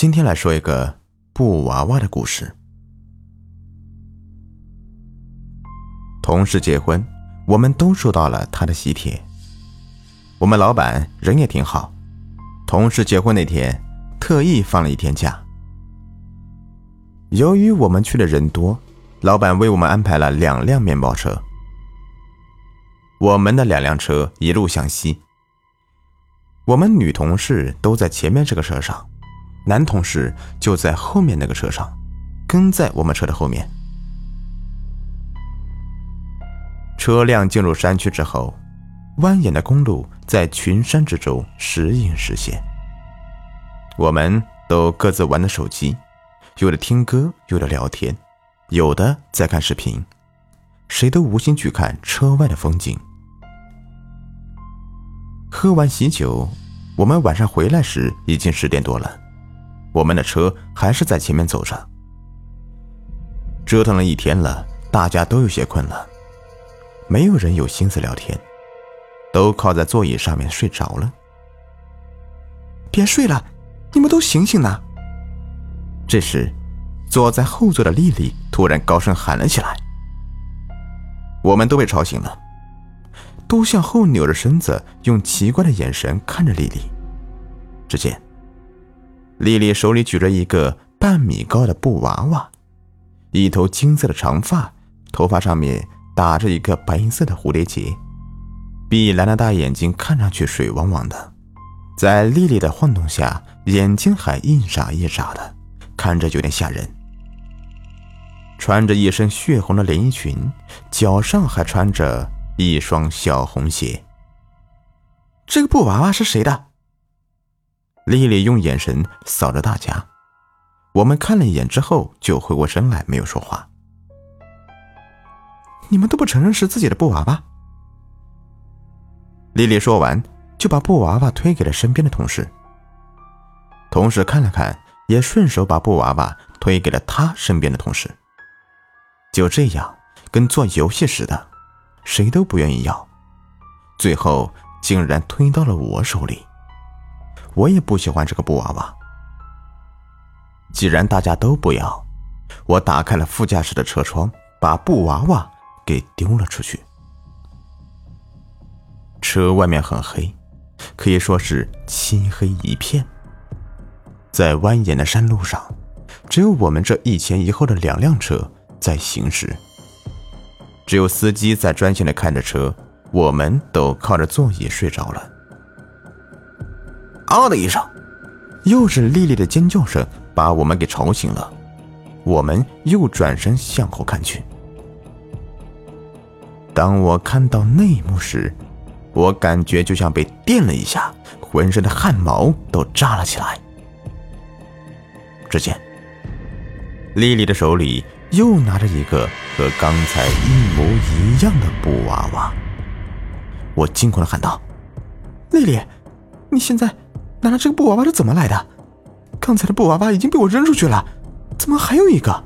今天来说一个布娃娃的故事。同事结婚，我们都收到了他的喜帖。我们老板人也挺好，同事结婚那天特意放了一天假。由于我们去的人多，老板为我们安排了两辆面包车。我们的两辆车一路向西，我们女同事都在前面这个车上。男同事就在后面那个车上，跟在我们车的后面。车辆进入山区之后，蜿蜒的公路在群山之中时隐时现。我们都各自玩着手机，有的听歌，有的聊天，有的在看视频，谁都无心去看车外的风景。喝完喜酒，我们晚上回来时已经十点多了。我们的车还是在前面走着，折腾了一天了，大家都有些困了，没有人有心思聊天，都靠在座椅上面睡着了。别睡了，你们都醒醒呐！这时，坐在后座的丽丽突然高声喊了起来，我们都被吵醒了，都向后扭着身子，用奇怪的眼神看着丽丽。只见。丽丽手里举着一个半米高的布娃娃，一头金色的长发，头发上面打着一个白色的蝴蝶结，碧蓝的大眼睛看上去水汪汪的，在丽丽的晃动下，眼睛还一眨一眨的，看着有点吓人。穿着一身血红的连衣裙，脚上还穿着一双小红鞋。这个布娃娃是谁的？丽丽用眼神扫着大家，我们看了一眼之后就回过身来，没有说话。你们都不承认是自己的布娃娃？丽丽说完，就把布娃娃推给了身边的同事。同事看了看，也顺手把布娃娃推给了他身边的同事。就这样，跟做游戏似的，谁都不愿意要，最后竟然推到了我手里。我也不喜欢这个布娃娃。既然大家都不要，我打开了副驾驶的车窗，把布娃娃给丢了出去。车外面很黑，可以说是漆黑一片。在蜿蜒的山路上，只有我们这一前一后的两辆车在行驶，只有司机在专心的开着车，我们都靠着座椅睡着了。啊的一声，又是丽丽的尖叫声把我们给吵醒了。我们又转身向后看去。当我看到那一幕时，我感觉就像被电了一下，浑身的汗毛都炸了起来。只见丽丽的手里又拿着一个和刚才一模一样的布娃娃。我惊恐的喊道：“丽丽，你现在……”难道这个布娃娃是怎么来的？刚才的布娃娃已经被我扔出去了，怎么还有一个？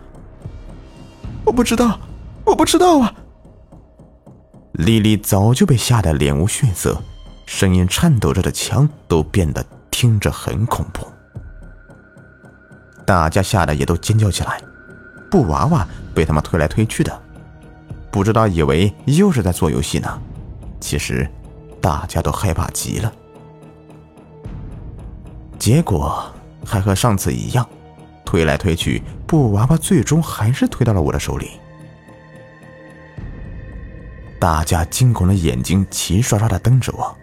我不知道，我不知道啊！丽丽早就被吓得脸无血色，声音颤抖着的腔都变得听着很恐怖。大家吓得也都尖叫起来，布娃娃被他们推来推去的，不知道以为又是在做游戏呢。其实，大家都害怕极了。结果还和上次一样，推来推去，布娃娃最终还是推到了我的手里。大家惊恐的眼睛齐刷刷的瞪着我，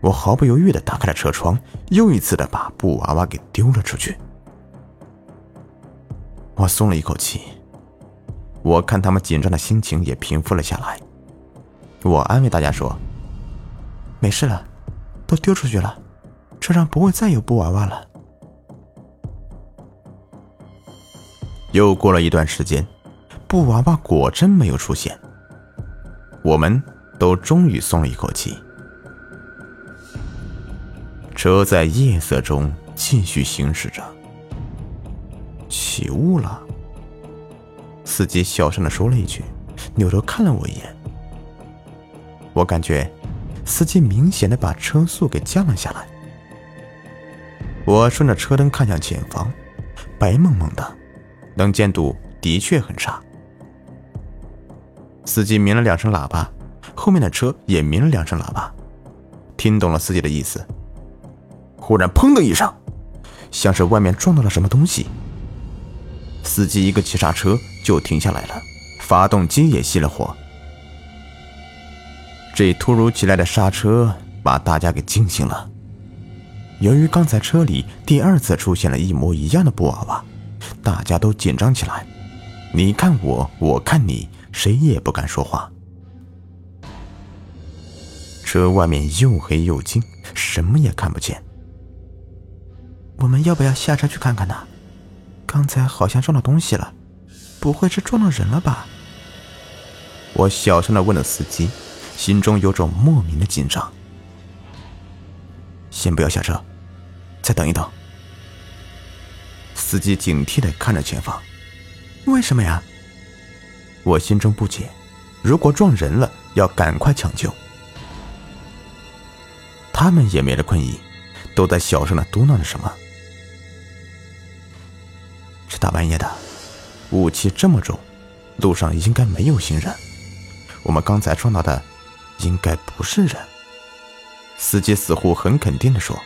我毫不犹豫的打开了车窗，又一次的把布娃娃给丢了出去。我松了一口气，我看他们紧张的心情也平复了下来。我安慰大家说：“没事了，都丢出去了。”车上不会再有布娃娃了。又过了一段时间，布娃娃果真没有出现，我们都终于松了一口气。车在夜色中继续行驶着，起雾了。司机小声的说了一句，扭头看了我一眼。我感觉司机明显的把车速给降了下来。我顺着车灯看向前方，白蒙蒙的，能见度的确很差。司机鸣了两声喇叭，后面的车也鸣了两声喇叭，听懂了司机的意思。忽然，砰的一声，像是外面撞到了什么东西。司机一个急刹车就停下来了，发动机也熄了火。这突如其来的刹车把大家给惊醒了。由于刚才车里第二次出现了一模一样的布娃娃，大家都紧张起来。你看我，我看你，谁也不敢说话。车外面又黑又静，什么也看不见。我们要不要下车去看看呢？刚才好像撞到东西了，不会是撞到人了吧？我小声的问了司机。心中有种莫名的紧张。先不要下车，再等一等。司机警惕的看着前方。为什么呀？我心中不解。如果撞人了，要赶快抢救。他们也没了困意，都在小声的嘟囔着什么。这大半夜的，雾气这么重，路上应该没有行人。我们刚才撞到的。应该不是人。司机似乎很肯定的说：“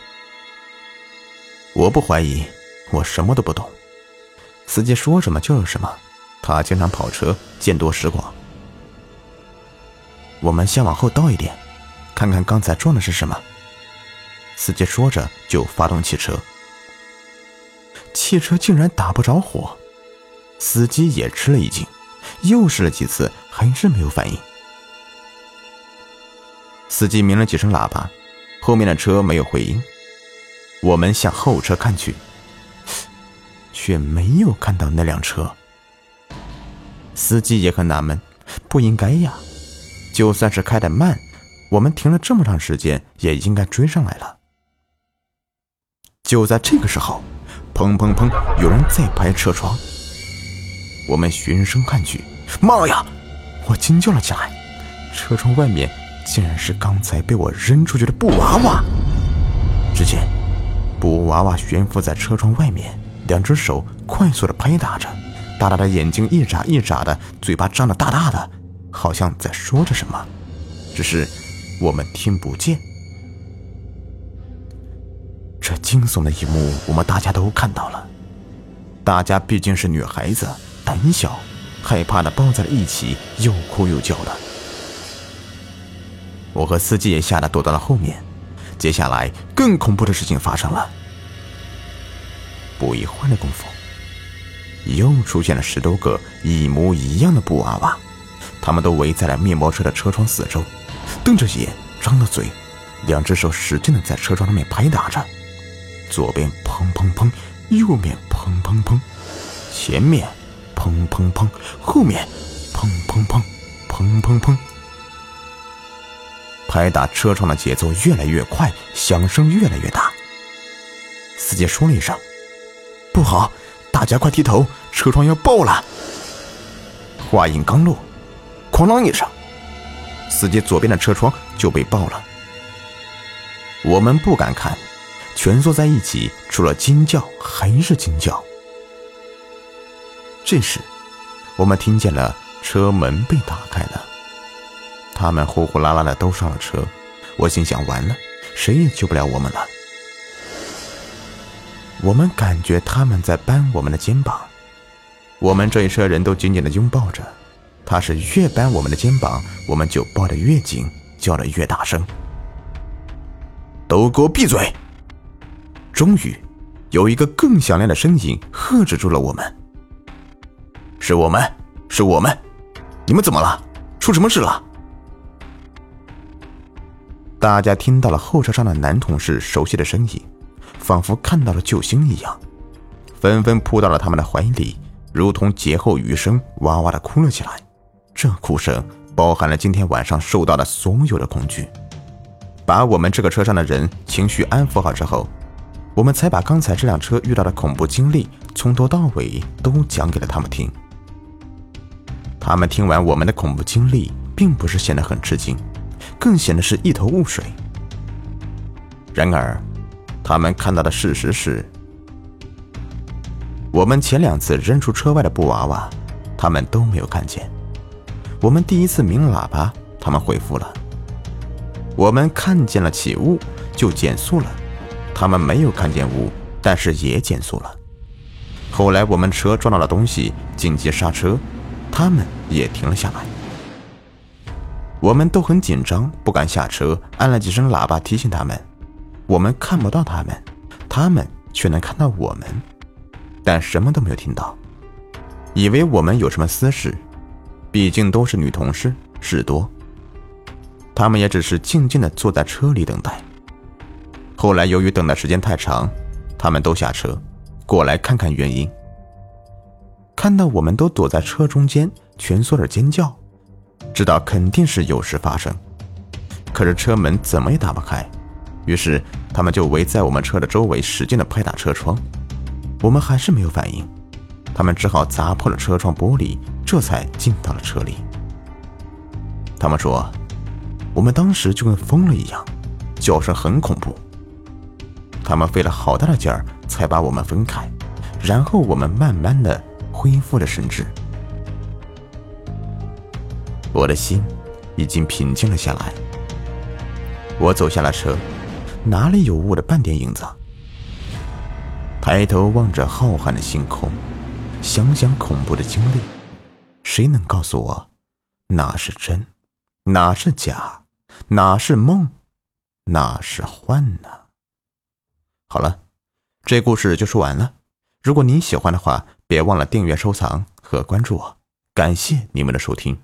我不怀疑，我什么都不懂。司机说什么就是什么，他经常跑车，见多识广。我们先往后倒一点，看看刚才撞的是什么。”司机说着就发动汽车，汽车竟然打不着火，司机也吃了一惊，又试了几次，还是没有反应。司机鸣了几声喇叭，后面的车没有回应。我们向后车看去，却没有看到那辆车。司机也很纳闷，不应该呀，就算是开的慢，我们停了这么长时间，也应该追上来了。就在这个时候，砰砰砰，有人在拍车窗。我们循声看去，妈呀！我惊叫了起来，车窗外面。竟然是刚才被我扔出去的布娃娃！只见布娃娃悬浮在车窗外面，两只手快速的拍打着，大大的眼睛一眨一眨的，嘴巴张得大大的，好像在说着什么，只是我们听不见。这惊悚的一幕，我们大家都看到了。大家毕竟是女孩子，胆小，害怕的抱在了一起，又哭又叫的。我和司机也吓得躲到了后面。接下来，更恐怖的事情发生了。不一会儿的功夫，又出现了十多个一模一样的布娃娃，他们都围在了面包车的车窗四周，瞪着眼，张着嘴，两只手使劲的在车窗上面拍打着，左边砰砰砰，右面砰砰砰，前面砰砰砰，后面砰砰砰，砰砰砰。拍打车窗的节奏越来越快，响声越来越大。司机说了一声：“不好，大家快低头，车窗要爆了！”话音刚落，哐啷一声，司机左边的车窗就被爆了。我们不敢看，蜷缩在一起，除了惊叫还是惊叫。这时，我们听见了车门被打开了。他们呼呼啦啦的都上了车，我心想：完了，谁也救不了我们了。我们感觉他们在扳我们的肩膀，我们这一车人都紧紧的拥抱着。他是越扳我们的肩膀，我们就抱得越紧，叫得越大声。都给我闭嘴！终于，有一个更响亮的声音喝止住了我们：“是我们，是我们！你们怎么了？出什么事了？”大家听到了后车上的男同事熟悉的声音，仿佛看到了救星一样，纷纷扑到了他们的怀里，如同劫后余生，哇哇的哭了起来。这哭声包含了今天晚上受到的所有的恐惧。把我们这个车上的人情绪安抚好之后，我们才把刚才这辆车遇到的恐怖经历从头到尾都讲给了他们听。他们听完我们的恐怖经历，并不是显得很吃惊。更显得是一头雾水。然而，他们看到的事实是，我们前两次扔出车外的布娃娃，他们都没有看见。我们第一次鸣喇叭，他们回复了。我们看见了起雾，就减速了。他们没有看见雾，但是也减速了。后来我们车撞到了东西，紧急刹车，他们也停了下来。我们都很紧张，不敢下车，按了几声喇叭提醒他们。我们看不到他们，他们却能看到我们，但什么都没有听到，以为我们有什么私事。毕竟都是女同事，事多。他们也只是静静的坐在车里等待。后来由于等的时间太长，他们都下车，过来看看原因。看到我们都躲在车中间，蜷缩着尖叫，知道肯定是有事发生。可是车门怎么也打不开，于是他们就围在我们车的周围，使劲的拍打车窗。我们还是没有反应，他们只好砸破了车窗玻璃。这才进到了车里。他们说，我们当时就跟疯了一样，叫声很恐怖。他们费了好大的劲儿才把我们分开，然后我们慢慢的恢复了神智。我的心已经平静了下来。我走下了车，哪里有雾的半点影子？抬头望着浩瀚的星空，想想恐怖的经历。谁能告诉我，哪是真，哪是假，哪是梦，哪是幻呢？好了，这故事就说完了。如果您喜欢的话，别忘了订阅、收藏和关注我。感谢你们的收听。